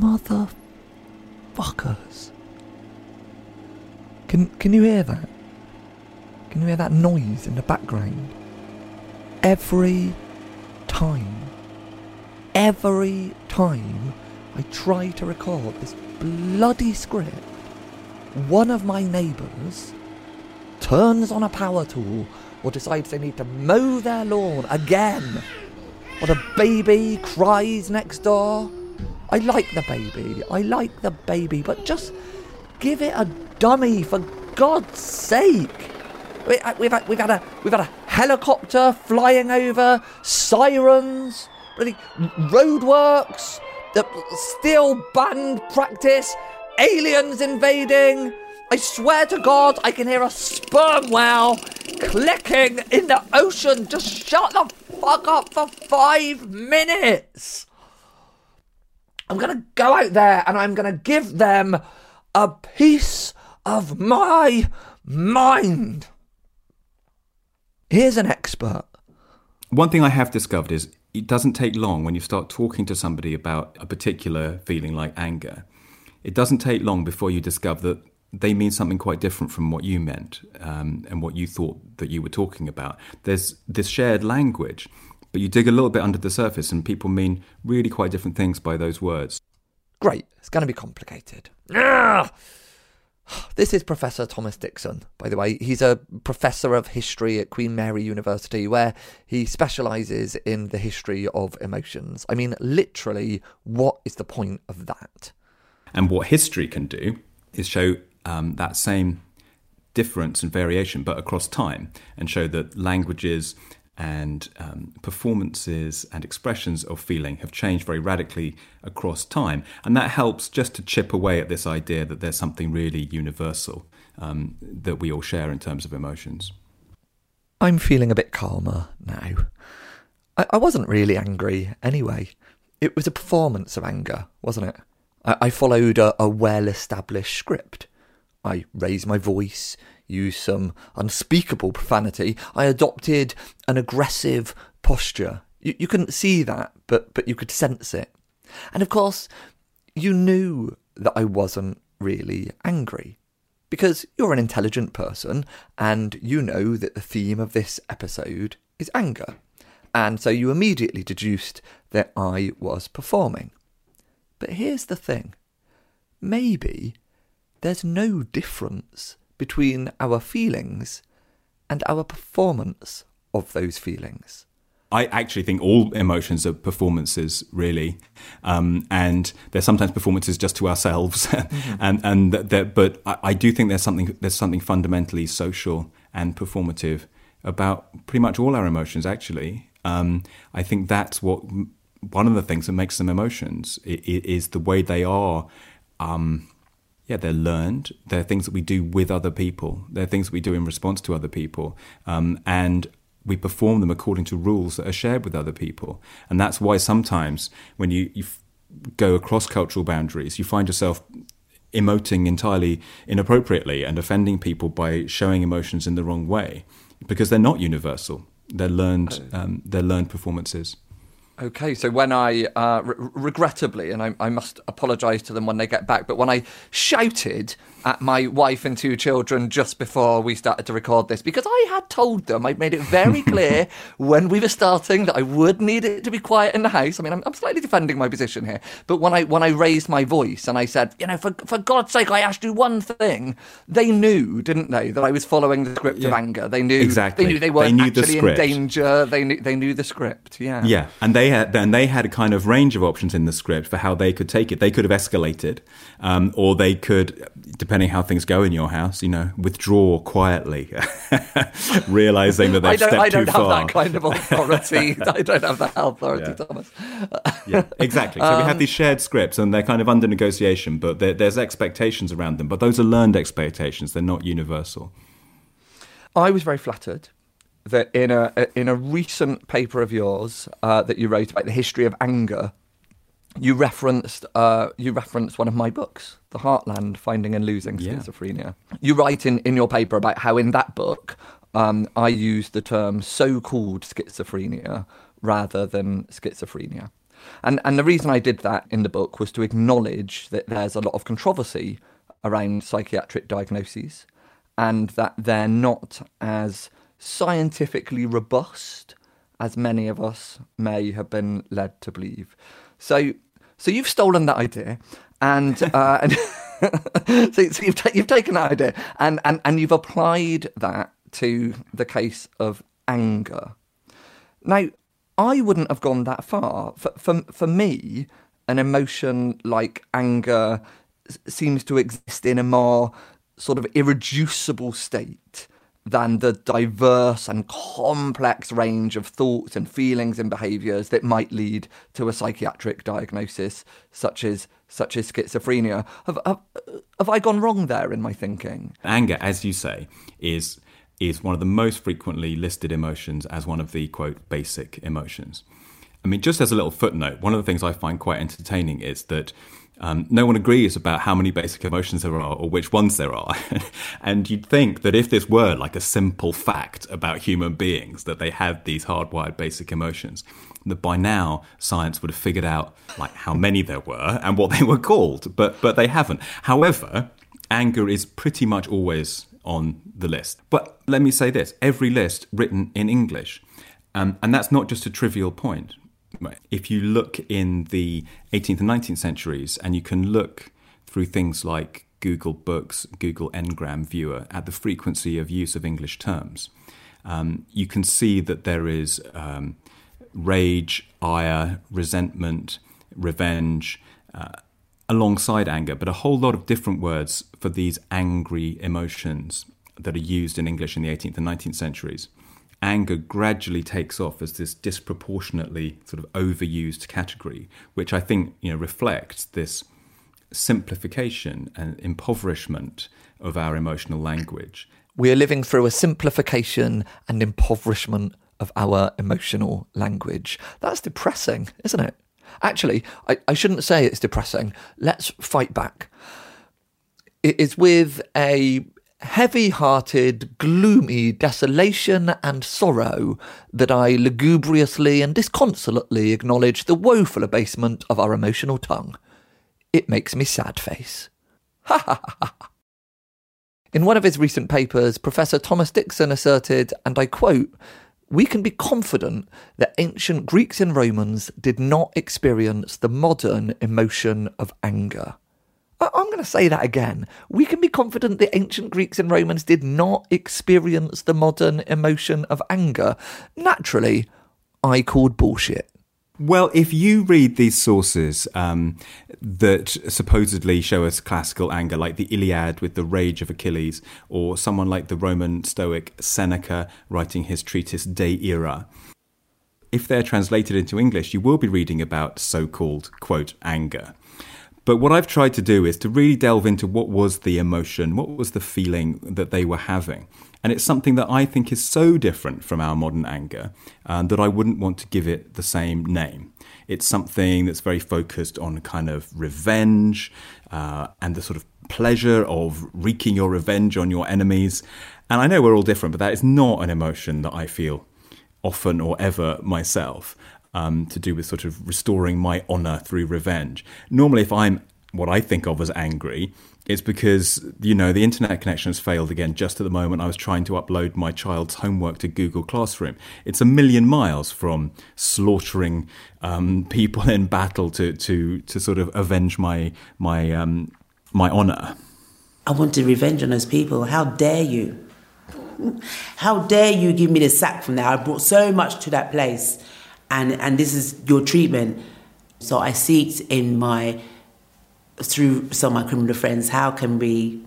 Motherfuckers. Can, can you hear that? Can you hear that noise in the background? Every time, every time I try to record this bloody script, one of my neighbours turns on a power tool or decides they need to mow their lawn again. Or the baby cries next door. I like the baby. I like the baby, but just give it a dummy for God's sake. We, uh, we've had, we've had a we've had a helicopter flying over, sirens, bloody roadworks, the steel band practice, aliens invading. I swear to God, I can hear a sperm whale clicking in the ocean. Just shut the fuck up for five minutes. I'm gonna go out there and I'm gonna give them a piece of my mind. Here's an expert. One thing I have discovered is it doesn't take long when you start talking to somebody about a particular feeling like anger. It doesn't take long before you discover that they mean something quite different from what you meant um, and what you thought that you were talking about. There's this shared language, but you dig a little bit under the surface and people mean really quite different things by those words. Great, it's going to be complicated. Ah! This is Professor Thomas Dixon, by the way. He's a professor of history at Queen Mary University, where he specialises in the history of emotions. I mean, literally, what is the point of that? And what history can do is show um, that same difference and variation, but across time, and show that languages and um, performances and expressions of feeling have changed very radically across time. And that helps just to chip away at this idea that there's something really universal um, that we all share in terms of emotions. I'm feeling a bit calmer now. I, I wasn't really angry anyway. It was a performance of anger, wasn't it? I, I followed a, a well established script. I raised my voice, used some unspeakable profanity. I adopted an aggressive posture. You, you couldn't see that, but, but you could sense it. And of course, you knew that I wasn't really angry. Because you're an intelligent person and you know that the theme of this episode is anger. And so you immediately deduced that I was performing. But here's the thing maybe there's no difference between our feelings and our performance of those feelings. I actually think all emotions are performances, really, um, and they're sometimes performances just to ourselves. mm-hmm. and and but I, I, do think there's something there's something fundamentally social and performative about pretty much all our emotions. Actually, um, I think that's what one of the things that makes them emotions is the way they are. Um, yeah, they're learned. They're things that we do with other people. They're things that we do in response to other people. Um, and we perform them according to rules that are shared with other people. And that's why sometimes when you, you go across cultural boundaries, you find yourself emoting entirely inappropriately and offending people by showing emotions in the wrong way because they're not universal. They're learned, oh. um, they're learned performances. Okay, so when I, uh, re- regrettably, and I, I must apologise to them when they get back, but when I shouted at my wife and two children just before we started to record this because I had told them, I'd made it very clear when we were starting that I would need it to be quiet in the house. I mean, I'm, I'm, slightly defending my position here, but when I when I raised my voice and I said, you know, for for God's sake, I asked you one thing, they knew, didn't they, that I was following the script yeah. of anger. They knew exactly. They knew they weren't they knew actually the in danger. They knew they knew the script. Yeah, yeah, and they had and they had a kind of range of options in the script for how they could take it. They could have escalated, um, or they could, depending how things go in your house, you know, withdraw quietly, realizing that they've stepped too far. I don't have that kind of authority. I don't have that authority, yeah. Thomas. yeah, exactly. So um, we have um, these shared scripts, and they're kind of under negotiation, but there's expectations around them. But those are learned expectations; they're not universal. I was very flattered that in a in a recent paper of yours uh, that you wrote about the history of anger you referenced uh, you referenced one of my books, The Heartland: Finding and Losing Schizophrenia. Yeah. You write in, in your paper about how in that book um, I use the term so-called schizophrenia rather than schizophrenia. And, and the reason I did that in the book was to acknowledge that there's a lot of controversy around psychiatric diagnoses and that they're not as scientifically robust as many of us may have been led to believe. So, so you've stolen that idea, and, uh, and so, so, you've, ta- you've taken that idea and, and, and you've applied that to the case of anger. Now, I wouldn't have gone that far. For, for, for me, an emotion like anger seems to exist in a more sort of irreducible state than the diverse and complex range of thoughts and feelings and behaviours that might lead to a psychiatric diagnosis, such as such as schizophrenia. Have, have, have I gone wrong there in my thinking? Anger, as you say, is is one of the most frequently listed emotions as one of the quote basic emotions. I mean, just as a little footnote, one of the things I find quite entertaining is that um, no one agrees about how many basic emotions there are or which ones there are. and you'd think that if this were like a simple fact about human beings, that they have these hardwired basic emotions, that by now science would have figured out like how many there were and what they were called, but but they haven't. However, anger is pretty much always on the list. But let me say this: every list written in English, um, and that's not just a trivial point. If you look in the 18th and 19th centuries, and you can look through things like Google Books, Google Ngram Viewer at the frequency of use of English terms, um, you can see that there is um, rage, ire, resentment, revenge, uh, alongside anger, but a whole lot of different words for these angry emotions that are used in English in the 18th and 19th centuries anger gradually takes off as this disproportionately sort of overused category, which I think you know reflects this simplification and impoverishment of our emotional language. We are living through a simplification and impoverishment of our emotional language. That's depressing, isn't it? Actually, I, I shouldn't say it's depressing. Let's fight back. It is with a heavy hearted, gloomy desolation and sorrow that I lugubriously and disconsolately acknowledge the woeful abasement of our emotional tongue. It makes me sad face. Ha ha ha ha. In one of his recent papers, Professor Thomas Dixon asserted, and I quote, we can be confident that ancient Greeks and Romans did not experience the modern emotion of anger. I'm going to say that again. We can be confident the ancient Greeks and Romans did not experience the modern emotion of anger. Naturally, I called bullshit. Well, if you read these sources um, that supposedly show us classical anger, like the Iliad with the rage of Achilles, or someone like the Roman Stoic Seneca writing his treatise De Ira, if they're translated into English, you will be reading about so called, quote, anger. But what I've tried to do is to really delve into what was the emotion, what was the feeling that they were having. And it's something that I think is so different from our modern anger um, that I wouldn't want to give it the same name. It's something that's very focused on kind of revenge uh, and the sort of pleasure of wreaking your revenge on your enemies. And I know we're all different, but that is not an emotion that I feel often or ever myself um, to do with sort of restoring my honor through revenge. Normally, if I'm what I think of as angry, it's because, you know, the internet connection has failed again just at the moment I was trying to upload my child's homework to Google Classroom. It's a million miles from slaughtering um, people in battle to, to, to sort of avenge my, my, um, my honor. I wanted revenge on those people. How dare you? How dare you give me the sack from there? I brought so much to that place and and this is your treatment. So I seeked in my through some of my criminal friends, how can we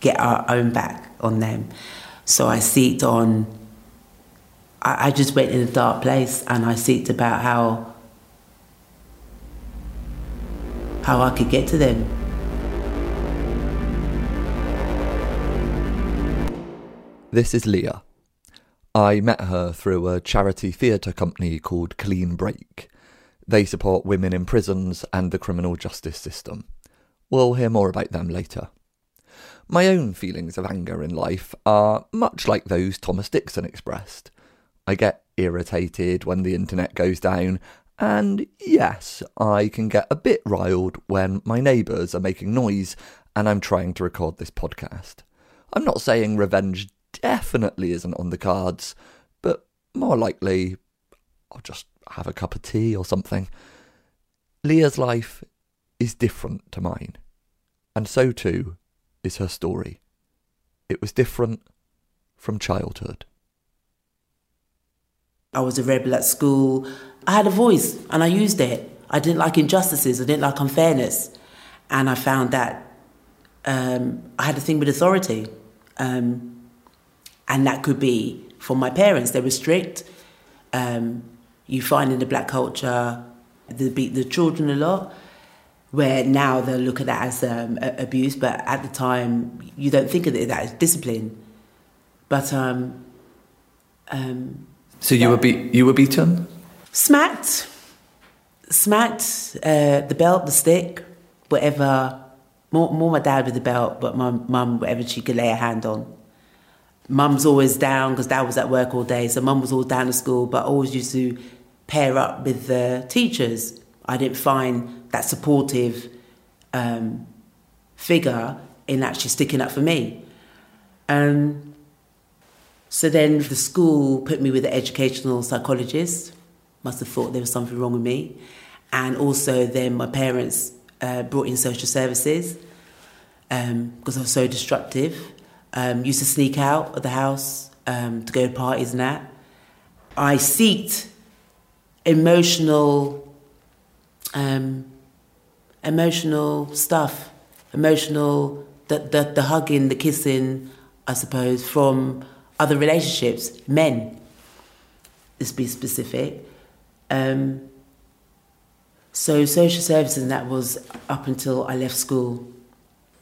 get our own back on them? So I seeked on. I, I just went in a dark place, and I seeked about how how I could get to them. This is Leah. I met her through a charity theatre company called Clean Break. They support women in prisons and the criminal justice system. We'll hear more about them later. My own feelings of anger in life are much like those Thomas Dixon expressed. I get irritated when the internet goes down, And yes, I can get a bit riled when my neighbours are making noise and I'm trying to record this podcast. I'm not saying revenge definitely isn't on the cards, but more likely I'll just have a cup of tea or something. Leah's life is different to mine, and so too is her story. It was different from childhood. I was a rebel at school. I had a voice and I used it. I didn't like injustices, I didn't like unfairness. And I found that um, I had a thing with authority. Um, and that could be for my parents, they were strict. Um, you find in the black culture, they beat the children a lot, where now they'll look at that as um, abuse, but at the time, you don't think of it that as discipline. But um, um, so you were be- you were beaten, smacked, smacked. Uh, the belt, the stick, whatever. More, more my dad with the belt, but my mum whatever she could lay a hand on. Mum's always down because dad was at work all day, so mum was always down at school, but always used to pair up with the teachers. I didn't find that supportive um, figure in actually sticking up for me. Um, so then the school put me with an educational psychologist. Must have thought there was something wrong with me. And also then my parents uh, brought in social services because um, I was so destructive. Um, used to sneak out of the house um, to go to parties and that. I seeked emotional, um, emotional stuff, emotional, the, the, the hugging, the kissing, I suppose, from other relationships, men, let's be specific. Um, so social services and that was up until I left school.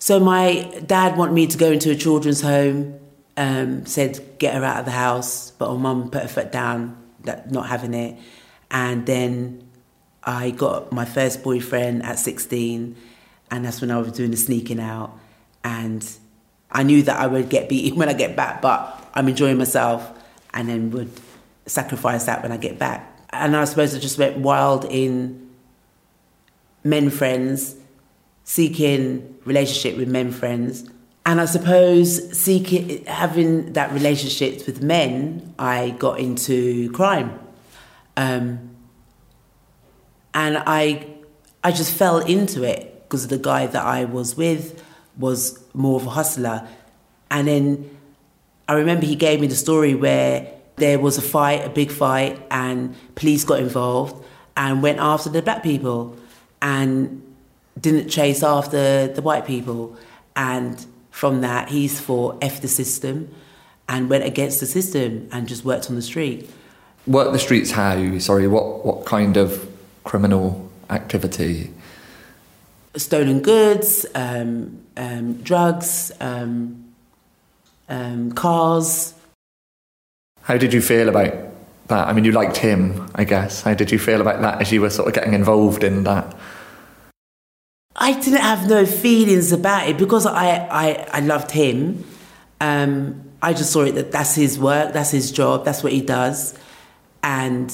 So my dad wanted me to go into a children's home, um, said get her out of the house, but my mum put her foot down, that not having it. And then I got my first boyfriend at 16, and that's when I was doing the sneaking out. And I knew that I would get beaten when I get back, but I'm enjoying myself, and then would sacrifice that when I get back. And I suppose I just went wild in men friends, seeking relationship with men friends. And I suppose seeking having that relationship with men, I got into crime. Um, and I I just fell into it because the guy that I was with was more of a hustler. And then I remember he gave me the story where there was a fight, a big fight, and police got involved and went after the black people and didn't chase after the white people. And from that, he's for F the system and went against the system and just worked on the street. Work the streets how? Sorry, what, what kind of criminal activity? Stolen goods, um, um, drugs, um, um, cars. How did you feel about that? I mean, you liked him, I guess. How did you feel about that as you were sort of getting involved in that? I didn't have no feelings about it because I, I, I loved him. Um, I just saw it that that's his work, that's his job, that's what he does. And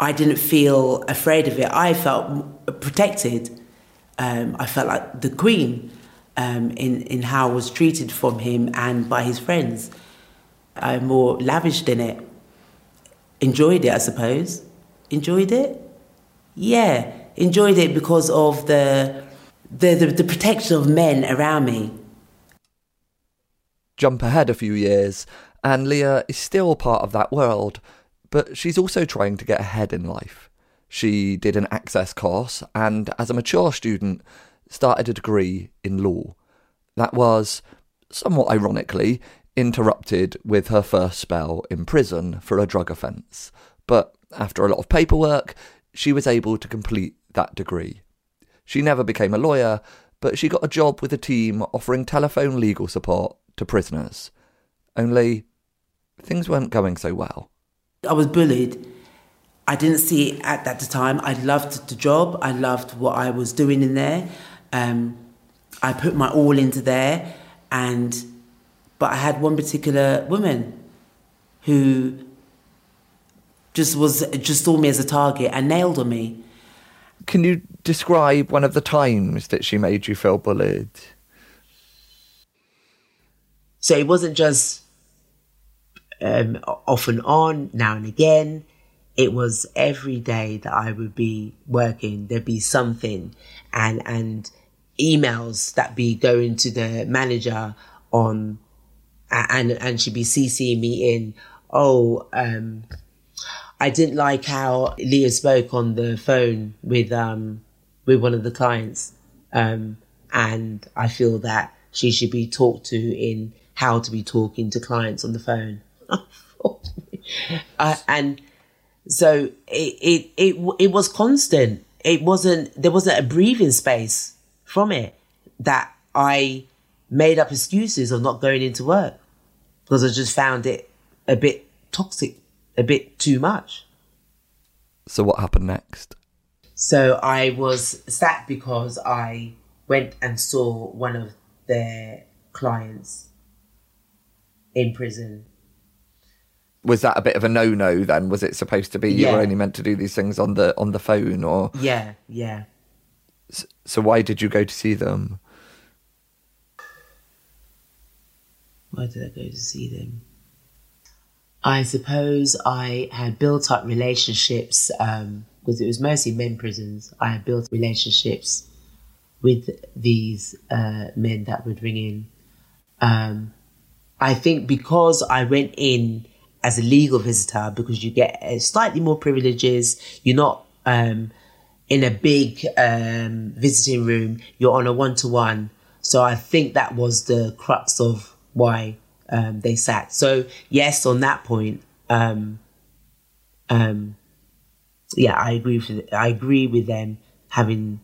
I didn't feel afraid of it. I felt protected. Um, I felt like the queen um, in, in how I was treated from him and by his friends. I'm more lavished in it. Enjoyed it, I suppose. Enjoyed it? Yeah, enjoyed it because of the, the, the, the protection of men around me. Jump ahead a few years, and Leah is still part of that world, but she's also trying to get ahead in life. She did an access course, and as a mature student, started a degree in law. That was, somewhat ironically, interrupted with her first spell in prison for a drug offence. But after a lot of paperwork, she was able to complete that degree. She never became a lawyer, but she got a job with a team offering telephone legal support to prisoners. Only, things weren't going so well. I was bullied. I didn't see it at that time. I loved the job. I loved what I was doing in there. Um, I put my all into there, and but I had one particular woman who just was just saw me as a target and nailed on me. Can you describe one of the times that she made you feel bullied? So it wasn't just um, off and on, now and again. It was every day that I would be working. There'd be something, and and emails that be going to the manager on, and and she'd be CCing me in. Oh, um, I didn't like how Leah spoke on the phone with um with one of the clients, um, and I feel that she should be talked to in how to be talking to clients on the phone. uh, and so it, it it it was constant. It wasn't there wasn't a breathing space from it that I made up excuses of not going into work because I just found it a bit toxic, a bit too much. So what happened next? So I was sacked because I went and saw one of their clients in prison was that a bit of a no-no then? Was it supposed to be you were only meant to do these things on the on the phone, or Yeah, yeah. so? Why did you go to see them? Why did I go to see them? I suppose I had built up relationships um, because it was mostly men prisons. I had built relationships with these uh, men that would ring in. Um, I think because I went in as a legal visitor, because you get uh, slightly more privileges, you're not um, in a big um, visiting room, you're on a one to one. So I think that was the crux of why um, they sat. So, yes, on that point, um, um, yeah, I agree with I agree with them having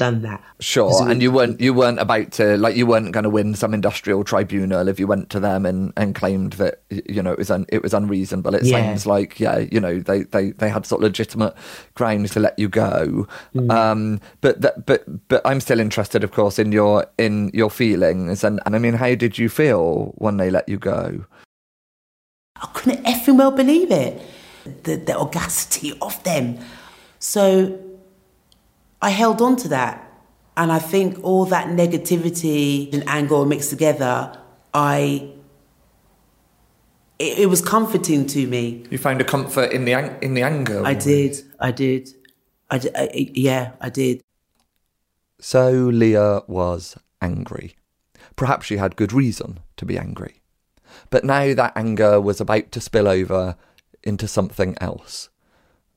done that. Sure, and you weren't you weren't about to like you weren't going to win some industrial tribunal if you went to them and, and claimed that you know it was un, it was unreasonable. It Yeah. sounds like yeah, you know they, they, they had sort of legitimate grounds to let you go. Mm. Um, but that, but but I'm still interested, of course, in your in your feelings and, and I mean, how did you feel when they let you go? I couldn't effing well believe it. The, the audacity of them. So I held on to that. And I think all that negativity and anger mixed together, I. It, it was comforting to me. You found a comfort in the in the anger. I did. I did. I, di- I- yeah, I did. So Leah was angry. Perhaps she had good reason to be angry. But now that anger was about to spill over into something else.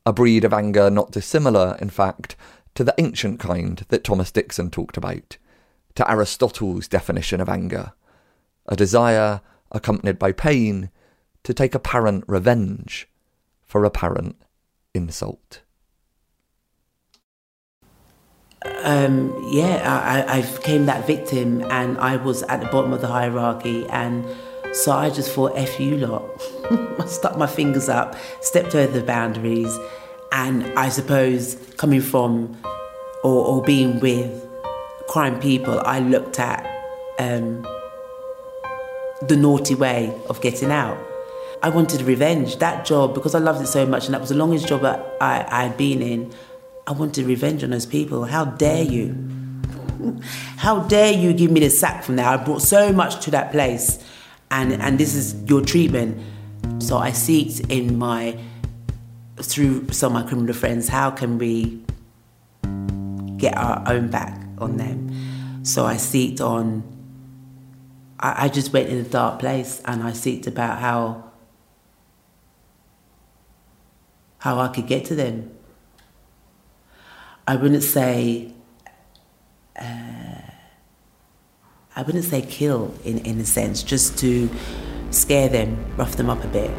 A breed of anger not dissimilar, in fact, to the ancient kind that Thomas Dixon talked about, to Aristotle's definition of anger. A desire accompanied by pain to take apparent revenge for apparent insult. um, yeah, I, I became that victim and I was at the bottom of the hierarchy. And so I just thought, F you lot. I stuck my fingers up, stepped over the boundaries. And I suppose coming from or, or being with crime people, I looked at um, the naughty way of getting out. I wanted revenge. That job, because I loved it so much, and that was the longest job I, I had been in, I wanted revenge on those people. How dare you? How dare you give me the sack from there? I brought so much to that place, and, and this is your treatment. So I seeked in my, through some of my criminal friends, how can we get our own back on them? So I seeked on I, I just went in a dark place and I seeked about how how I could get to them. I wouldn't say uh, I wouldn't say kill in, in a sense, just to scare them, rough them up a bit.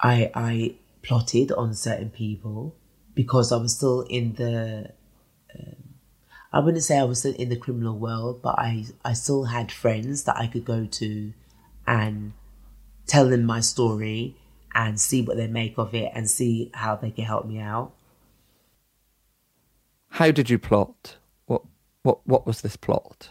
I I plotted on certain people because I was still in the. Um, I wouldn't say I was still in the criminal world, but I I still had friends that I could go to, and tell them my story and see what they make of it and see how they can help me out. How did you plot? What what what was this plot?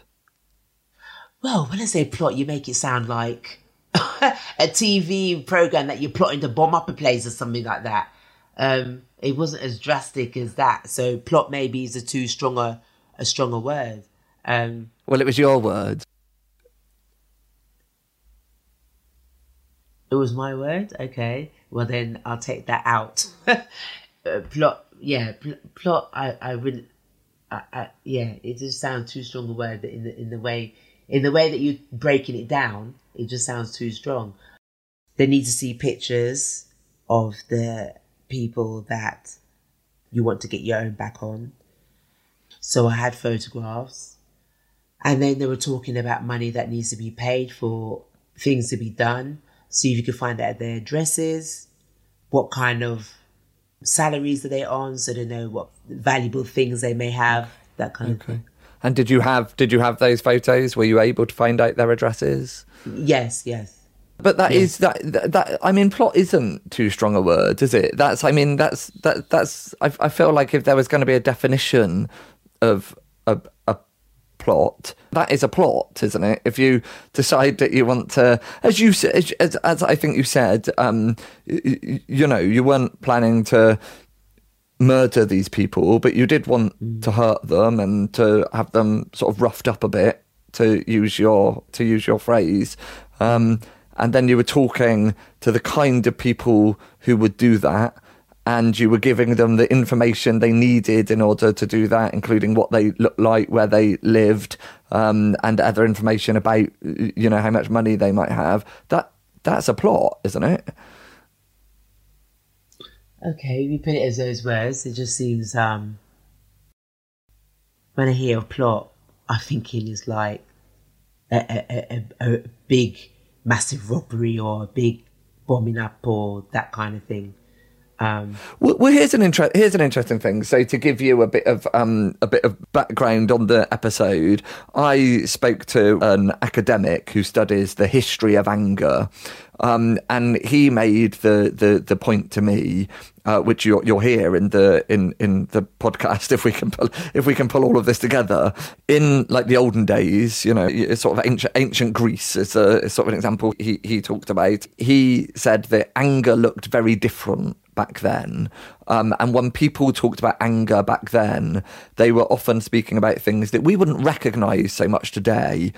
well, when I say plot, you make it sound like a TV program that you're plotting to bomb up a place or something like that. Um, it wasn't as drastic as that. So plot maybe is a too stronger a stronger word. Um, well, it was your word. It was my word. Okay. Well, then I'll take that out. uh, plot. Yeah. Pl- plot. I. I would. I, I, yeah. It just sounds too strong a word in the in the way in the way that you're breaking it down. It just sounds too strong. They need to see pictures of the people that you want to get your own back on. So I had photographs. And then they were talking about money that needs to be paid for things to be done. See if you can find out their addresses, what kind of salaries are they on, so they know what valuable things they may have, that kind okay. of thing. And did you have did you have those photos? Were you able to find out their addresses? Yes, yes. But that yes. is that, that, that I mean plot isn't too strong a word, is it? That's I mean that's that that's I, I feel like if there was going to be a definition of a, a plot, that is a plot, isn't it? If you decide that you want to, as you as, as, as I think you said, um, you, you know, you weren't planning to murder these people, but you did want mm. to hurt them and to have them sort of roughed up a bit, to use your to use your phrase. Um, and then you were talking to the kind of people who would do that and you were giving them the information they needed in order to do that, including what they looked like, where they lived, um, and other information about you know how much money they might have. That that's a plot, isn't it? Okay, we put it as those words. It just seems um, when I hear a plot, I'm thinking it's like a, a, a, a big, massive robbery or a big bombing up or that kind of thing. Um, well, well, here's an inter- here's an interesting thing. So to give you a bit of um, a bit of background on the episode, I spoke to an academic who studies the history of anger, um, and he made the, the, the point to me, uh, which you'll, you'll hear in the in, in the podcast if we can pull if we can pull all of this together. In like the olden days, you know, sort of ancient ancient Greece is a is sort of an example he he talked about. He said that anger looked very different back then. Um, and when people talked about anger back then, they were often speaking about things that we wouldn't recognize so much today.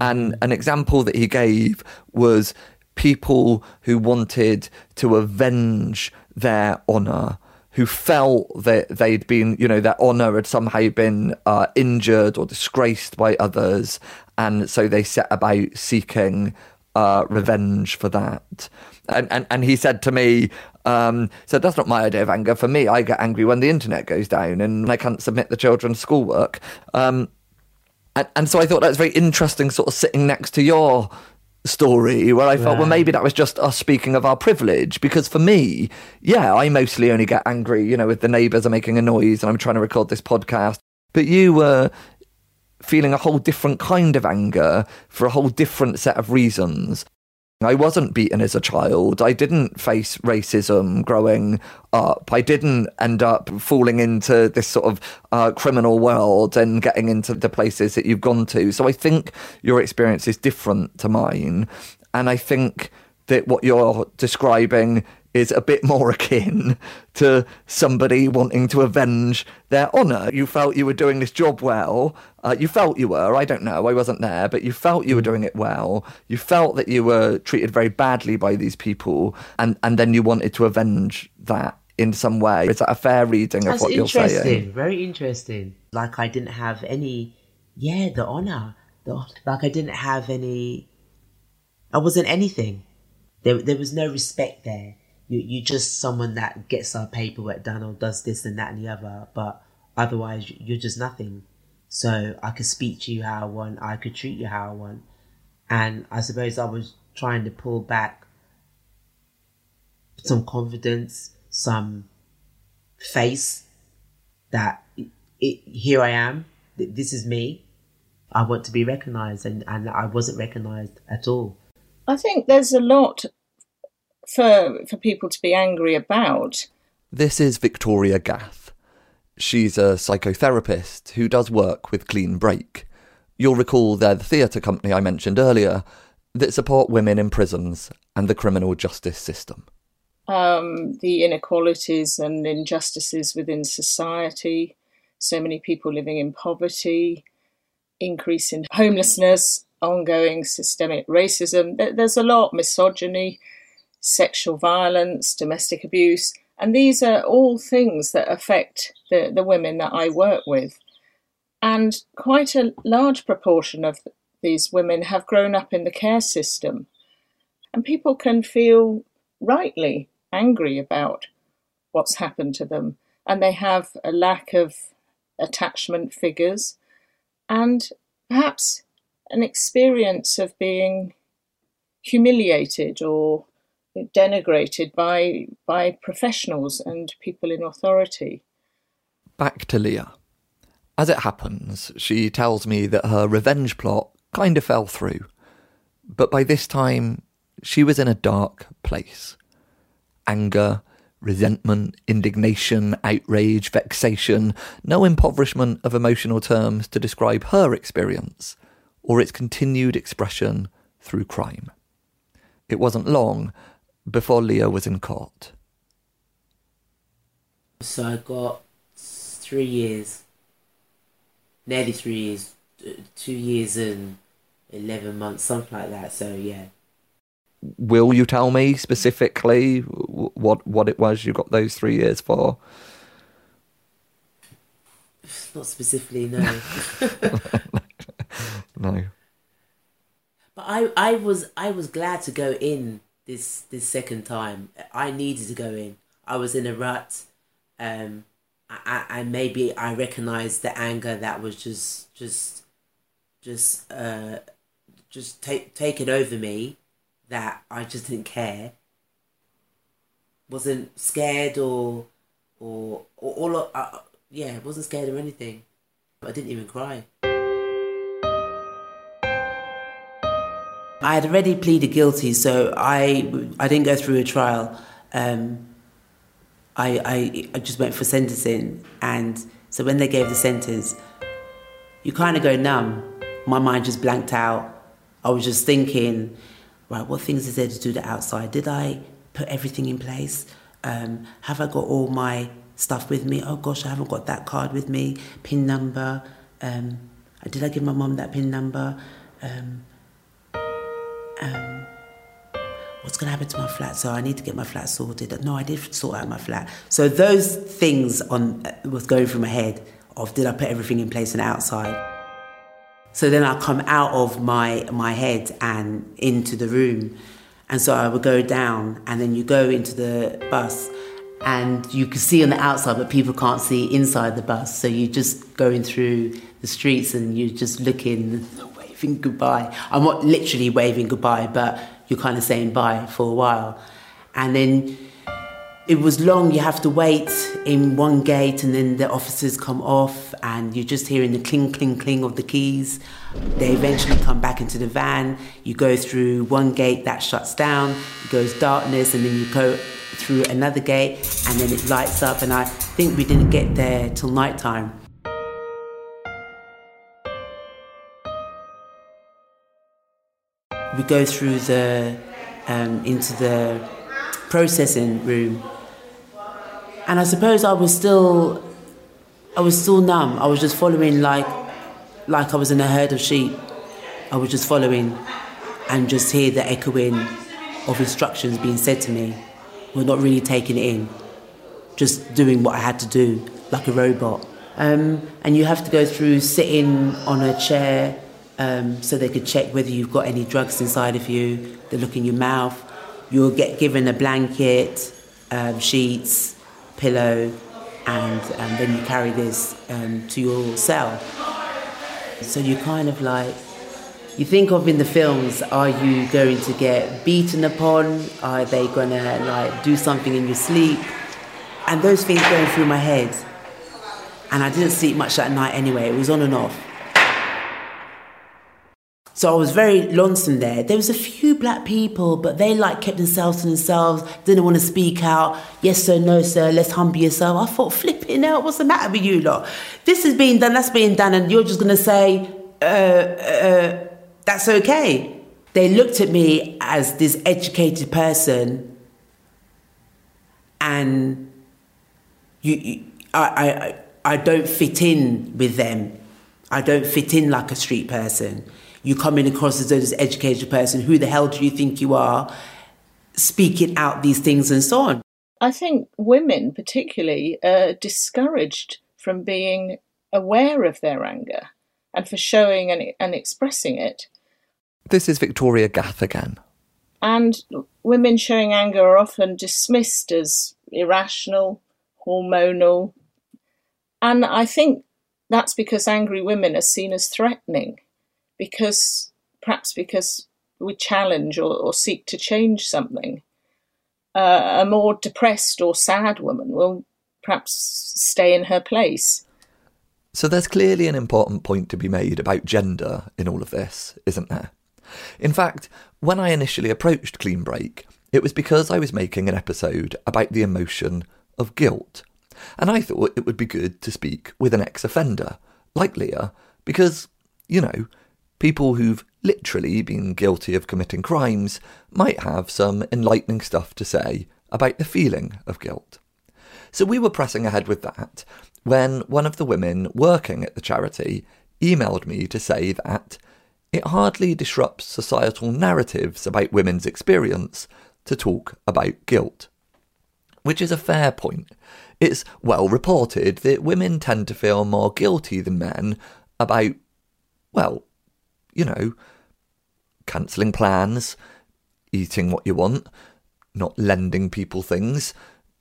And an example that he gave was people who wanted to avenge their honor who felt that they'd been, you know, their honour had somehow been uh, injured or disgraced by others, and so they set about seeking uh, revenge for that. And, and and he said to me, um, so that's not my idea of anger. For me, I get angry when the internet goes down and I can't submit the children's schoolwork. Um, and, and so I thought that was very interesting, sort of sitting next to your story where I felt, well, maybe that was just us speaking of our privilege. Because for me, yeah, I mostly only get angry, you know, if the neighbours are making a noise and I'm trying to record this podcast. But you were feeling a whole different kind of anger for a whole different set of reasons. I wasn't beaten as a child. I didn't face racism growing up. I didn't end up falling into this sort of uh, criminal world and getting into the places that you've gone to. So I think your experience is different to mine. And I think that what you're describing is a bit more akin to somebody wanting to avenge their honour. You felt you were doing this job well. Uh, you felt you were. I don't know. I wasn't there, but you felt you were doing it well. You felt that you were treated very badly by these people, and, and then you wanted to avenge that in some way. Is that a fair reading That's of what you're saying? Interesting. Very interesting. Like I didn't have any, yeah, the honour. The, like I didn't have any. I wasn't anything. There, there was no respect there you you just someone that gets our paperwork done or does this and that and the other, but otherwise you're just nothing. So I could speak to you how I want, I could treat you how I want, and I suppose I was trying to pull back some confidence, some face that it, it, here I am. This is me. I want to be recognized, and, and I wasn't recognized at all. I think there's a lot for for people to be angry about. This is Victoria Gath. She's a psychotherapist who does work with Clean Break, You'll recall they're the theatre company I mentioned earlier that support women in prisons and the criminal justice system. Um, the inequalities and injustices within society, so many people living in poverty, increase in homelessness, ongoing systemic racism. There's a lot, misogyny, sexual violence, domestic abuse, and these are all things that affect the, the women that I work with. And quite a large proportion of these women have grown up in the care system. And people can feel rightly angry about what's happened to them. And they have a lack of attachment figures and perhaps an experience of being humiliated or denigrated by by professionals and people in authority. Back to Leah. As it happens, she tells me that her revenge plot kind of fell through. But by this time, she was in a dark place. Anger, resentment, indignation, outrage, vexation, no impoverishment of emotional terms to describe her experience or its continued expression through crime. It wasn't long before Leah was in court. So I got three years, nearly three years, two years and 11 months, something like that. So, yeah. Will you tell me specifically what what it was you got those three years for? Not specifically, no. no. But I, I was I was glad to go in this this second time. I needed to go in. I was in a rut. Um, I, I maybe I recognized the anger that was just just just uh just take taken over me that I just didn't care. Wasn't scared or or or all of, uh, yeah, wasn't scared of anything. I didn't even cry. I had already pleaded guilty, so I I didn't go through a trial. Um, I, I I just went for sentencing, and so when they gave the sentence, you kind of go numb. My mind just blanked out. I was just thinking, right, what things is there to do the outside? Did I put everything in place? Um, have I got all my stuff with me? Oh gosh, I haven't got that card with me. Pin number. Um, did I give my mum that pin number? Um, um, what's going to happen to my flat? So I need to get my flat sorted. No, I did sort out my flat. So those things on uh, was going through my head of did I put everything in place and outside? So then I come out of my my head and into the room, and so I would go down, and then you go into the bus, and you can see on the outside, but people can't see inside the bus. So you're just going through the streets, and you're just looking, waving goodbye. I'm not literally waving goodbye, but you're kind of saying bye for a while, and then it was long. You have to wait in one gate, and then the officers come off, and you're just hearing the cling, cling, cling of the keys. They eventually come back into the van. You go through one gate that shuts down, it goes darkness, and then you go through another gate, and then it lights up. And I think we didn't get there till nighttime. We go through the um, into the processing room. And I suppose I was still I was still numb. I was just following like like I was in a herd of sheep. I was just following and just hear the echoing of instructions being said to me. We're not really taking in. Just doing what I had to do, like a robot. Um, and you have to go through sitting on a chair um, so they could check whether you've got any drugs inside of you. They look in your mouth. You'll get given a blanket, um, sheets, pillow, and um, then you carry this um, to your cell. So you kind of like, you think of in the films, are you going to get beaten upon? Are they gonna like do something in your sleep? And those things going through my head. And I didn't sleep much that night anyway, it was on and off. So I was very lonesome there. There was a few black people, but they like kept themselves to themselves, didn't want to speak out. Yes sir, no sir, let's humble yourself. I thought, flipping out, what's the matter with you lot? This is being done, that's being done, and you're just gonna say, uh, uh, that's okay. They looked at me as this educated person, and you, you I, I, I don't fit in with them. I don't fit in like a street person. You come in across as an educated person. Who the hell do you think you are? Speaking out these things and so on. I think women, particularly, are discouraged from being aware of their anger and for showing and, and expressing it. This is Victoria Gath again. And women showing anger are often dismissed as irrational, hormonal. And I think that's because angry women are seen as threatening, because perhaps because we challenge or, or seek to change something. Uh, a more depressed or sad woman will perhaps stay in her place. So there's clearly an important point to be made about gender in all of this, isn't there? In fact, when I initially approached Clean Break, it was because I was making an episode about the emotion of guilt. And I thought it would be good to speak with an ex offender, like Leah, because, you know, people who've literally been guilty of committing crimes might have some enlightening stuff to say about the feeling of guilt. So we were pressing ahead with that when one of the women working at the charity emailed me to say that it hardly disrupts societal narratives about women's experience to talk about guilt. Which is a fair point. It's well reported that women tend to feel more guilty than men about, well, you know, cancelling plans, eating what you want, not lending people things,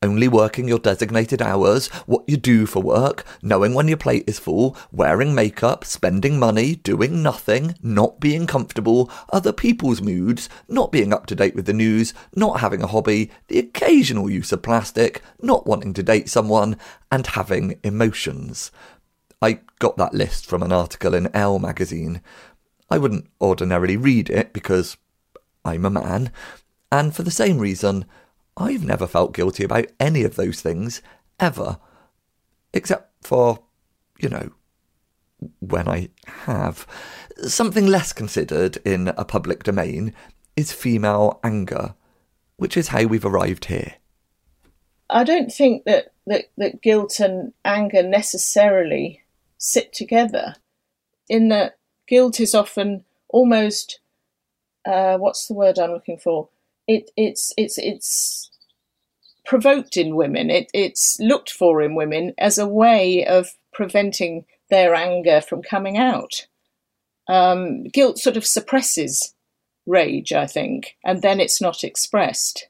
only working your designated hours, what you do for work, knowing when your plate is full, wearing makeup, spending money, doing nothing, not being comfortable, other people's moods, not being up to date with the news, not having a hobby, the occasional use of plastic, not wanting to date someone, and having emotions. I got that list from an article in Elle magazine. I wouldn't ordinarily read it because I'm a man, and for the same reason, I've never felt guilty about any of those things, ever. Except for, you know, when I have. Something less considered in a public domain is female anger, which is how we've arrived here. I don't think that, that, that guilt and anger necessarily sit together, in that guilt is often almost uh, what's the word I'm looking for? It, it's it's it's provoked in women. It, it's looked for in women as a way of preventing their anger from coming out. Um, guilt sort of suppresses rage, I think, and then it's not expressed.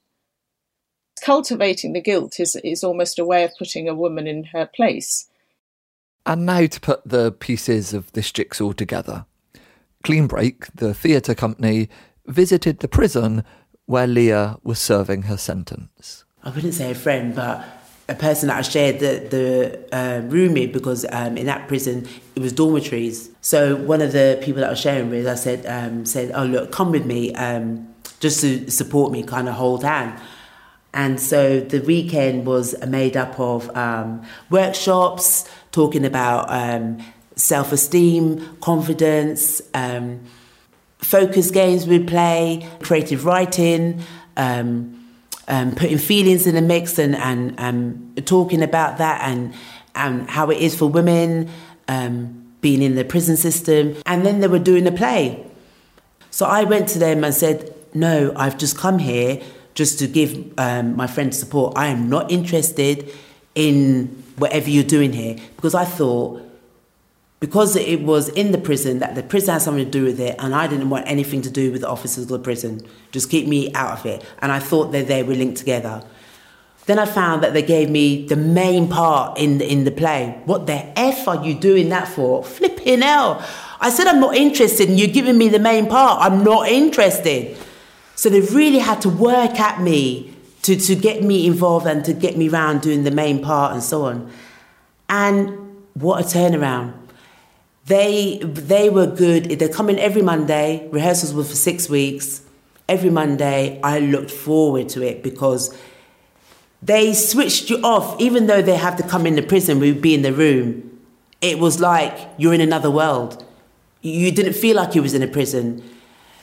Cultivating the guilt is, is almost a way of putting a woman in her place. And now to put the pieces of this jigsaw together. Clean Break, the theatre company, visited the prison where Leah was serving her sentence. I wouldn't say a friend, but a person that I shared the, the uh, room with because um, in that prison it was dormitories. So one of the people that I was sharing with, I said, um, said, "Oh look, come with me, um, just to support me, kind of hold hand." And so the weekend was made up of um, workshops talking about um, self-esteem, confidence, um, focus games we'd play, creative writing um, putting feelings in the mix and, and um, talking about that and, and how it is for women um, being in the prison system. And then they were doing a play. So I went to them and said, No, I've just come here just to give um, my friend support. I am not interested in whatever you're doing here because I thought because it was in the prison that the prison had something to do with it and I didn't want anything to do with the officers of the prison. Just keep me out of it. And I thought that they were linked together. Then I found that they gave me the main part in the, in the play. What the F are you doing that for? Flipping hell. I said I'm not interested and you're giving me the main part. I'm not interested. So they really had to work at me to, to get me involved and to get me around doing the main part and so on. And what a turnaround they they were good. They come in every Monday. Rehearsals were for six weeks. Every Monday, I looked forward to it because they switched you off. Even though they have to come in the prison, we'd be in the room. It was like you're in another world. You didn't feel like you was in a prison.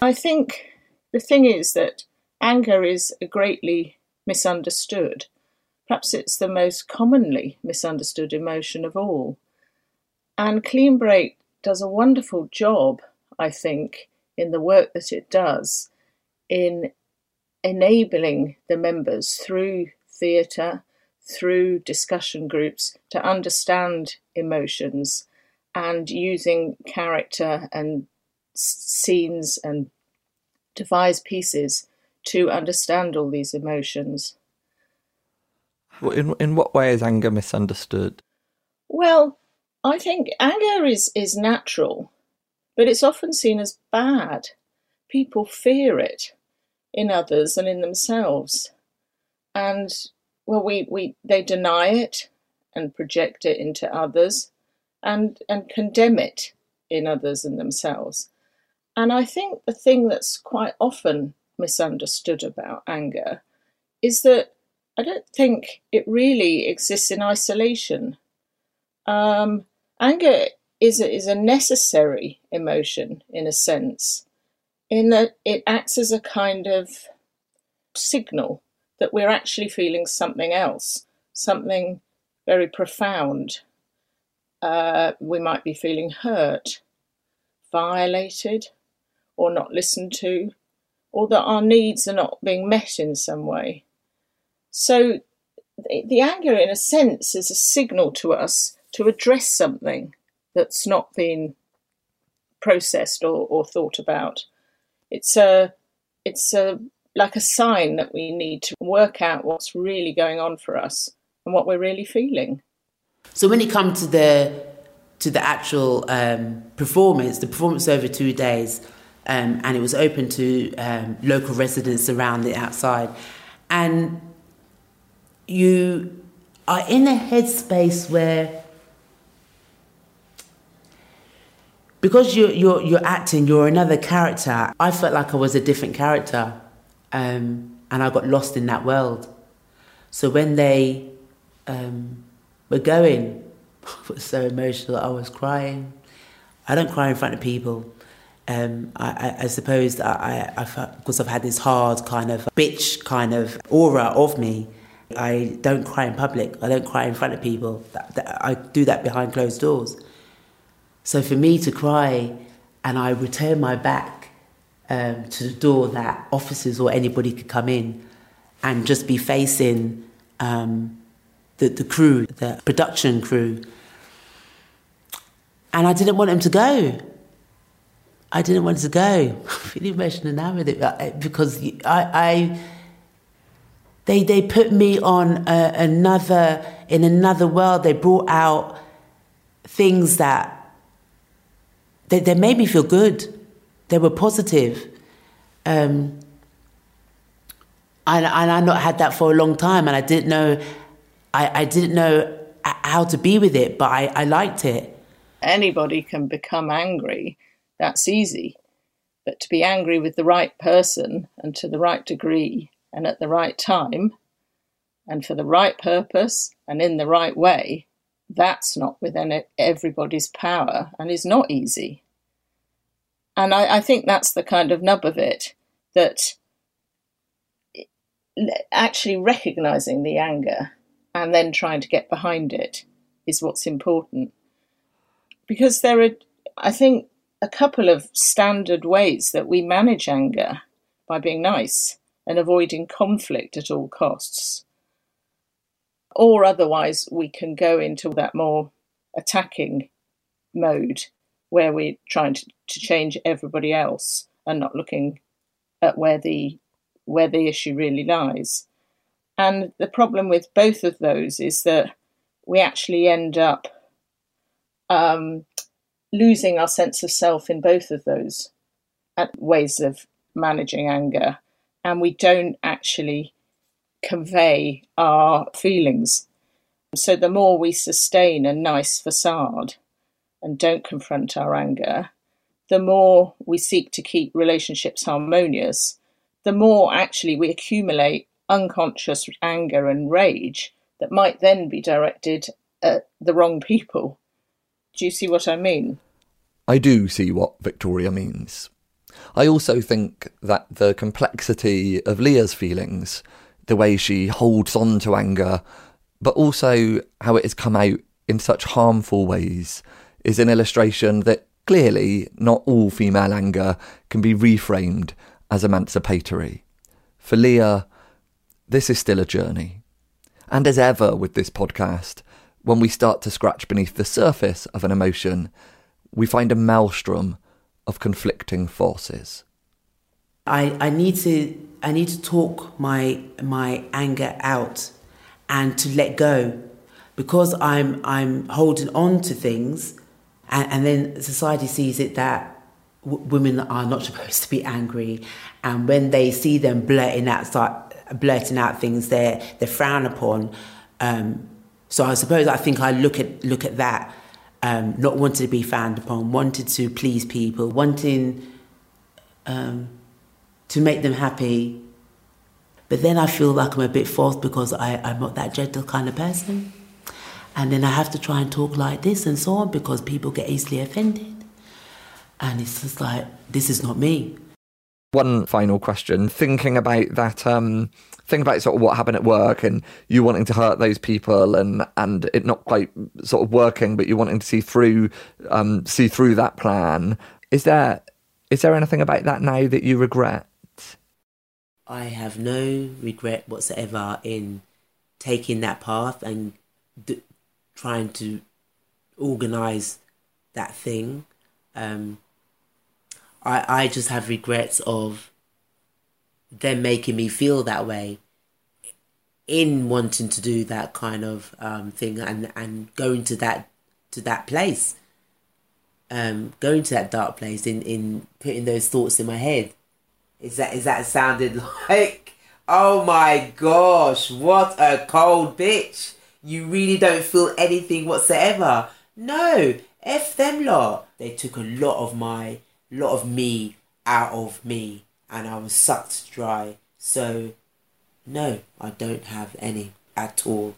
I think the thing is that anger is greatly misunderstood. Perhaps it's the most commonly misunderstood emotion of all. And Clean Break does a wonderful job, I think, in the work that it does in enabling the members through theatre, through discussion groups to understand emotions and using character and scenes and devise pieces to understand all these emotions. In in what way is anger misunderstood? Well, I think anger is is natural, but it's often seen as bad. People fear it in others and in themselves. And well we, we they deny it and project it into others and and condemn it in others and themselves. And I think the thing that's quite often misunderstood about anger is that I don't think it really exists in isolation. Um, anger is a, is a necessary emotion in a sense, in that it acts as a kind of signal that we're actually feeling something else, something very profound. Uh, we might be feeling hurt, violated, or not listened to, or that our needs are not being met in some way. So, the, the anger, in a sense, is a signal to us to address something that's not been processed or, or thought about. It's a it's a like a sign that we need to work out what's really going on for us and what we're really feeling. So when it comes to the to the actual um, performance, the performance over two days, um, and it was open to um, local residents around the outside, and you are in a headspace where because you're, you're, you're acting, you're another character. I felt like I was a different character. Um, and I got lost in that world. So when they um, were going, I was so emotional. I was crying. I don't cry in front of people. Um, I, I, I, suppose I, I, because I've had this hard kind of bitch kind of aura of me, I don't cry in public. I don't cry in front of people. That, that, I do that behind closed doors. So for me to cry and I return my back um, to the door that officers or anybody could come in and just be facing um, the, the crew, the production crew. And I didn't want them to go. I didn't want to go. I'm really emotional now with it because I, I they they put me on a, another in another world. They brought out things that they, they made me feel good. They were positive. Um, and, and I not had that for a long time, and I didn't know, I, I didn't know how to be with it, but I, I liked it. Anybody can become angry. That's easy. But to be angry with the right person and to the right degree and at the right time and for the right purpose and in the right way, that's not within everybody's power and is not easy. And I, I think that's the kind of nub of it that actually recognizing the anger and then trying to get behind it is what's important. Because there are, I think, a couple of standard ways that we manage anger by being nice and avoiding conflict at all costs or otherwise we can go into that more attacking mode where we're trying to, to change everybody else and not looking at where the where the issue really lies. And the problem with both of those is that we actually end up um, losing our sense of self in both of those ways of managing anger, and we don't actually convey our feelings. So the more we sustain a nice facade and don't confront our anger, the more we seek to keep relationships harmonious, the more actually we accumulate unconscious anger and rage that might then be directed at the wrong people. Do you see what I mean? I do see what Victoria means. I also think that the complexity of Leah's feelings, the way she holds on to anger, but also how it has come out in such harmful ways, is an illustration that clearly not all female anger can be reframed as emancipatory. For Leah, this is still a journey. And as ever with this podcast, when we start to scratch beneath the surface of an emotion, we find a maelstrom of conflicting forces. I, I need to I need to talk my my anger out and to let go because I'm I'm holding on to things and, and then society sees it that w- women are not supposed to be angry. And when they see them blurting out start blurting out things they're they're frowned upon. Um, so I suppose I think I look at look at that um, not wanting to be frowned upon, wanting to please people, wanting um, to make them happy. But then I feel like I'm a bit forced because I, I'm not that gentle kind of person. And then I have to try and talk like this and so on because people get easily offended. And it's just like, this is not me. One final question. Thinking about that um, think about sort of what happened at work and you wanting to hurt those people and and it not quite sort of working, but you wanting to see through um, see through that plan. Is there is there anything about that now that you regret? I have no regret whatsoever in taking that path and d- trying to organize that thing. Um, I I just have regrets of them making me feel that way in wanting to do that kind of um, thing and and going to that to that place um, going to that dark place in in putting those thoughts in my head is that is that sounded like oh my gosh what a cold bitch you really don't feel anything whatsoever no f them lot they took a lot of my lot of me out of me and I was sucked dry. So, no, I don't have any at all.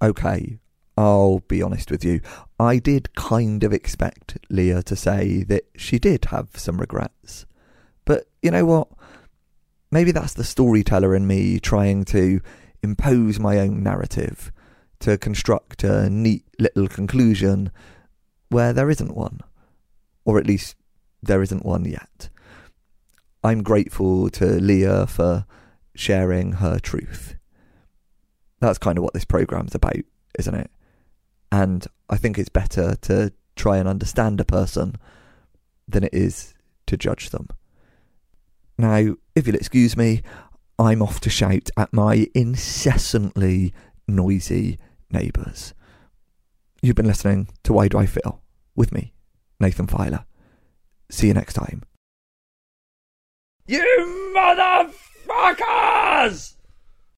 Okay, I'll be honest with you. I did kind of expect Leah to say that she did have some regrets. But you know what? Maybe that's the storyteller in me trying to impose my own narrative, to construct a neat little conclusion where there isn't one. Or at least there isn't one yet. I'm grateful to Leah for sharing her truth. That's kind of what this program's about, isn't it? And I think it's better to try and understand a person than it is to judge them. Now, if you'll excuse me, I'm off to shout at my incessantly noisy neighbours. You've been listening to Why Do I Feel with me, Nathan Filer. See you next time. You motherfuckers!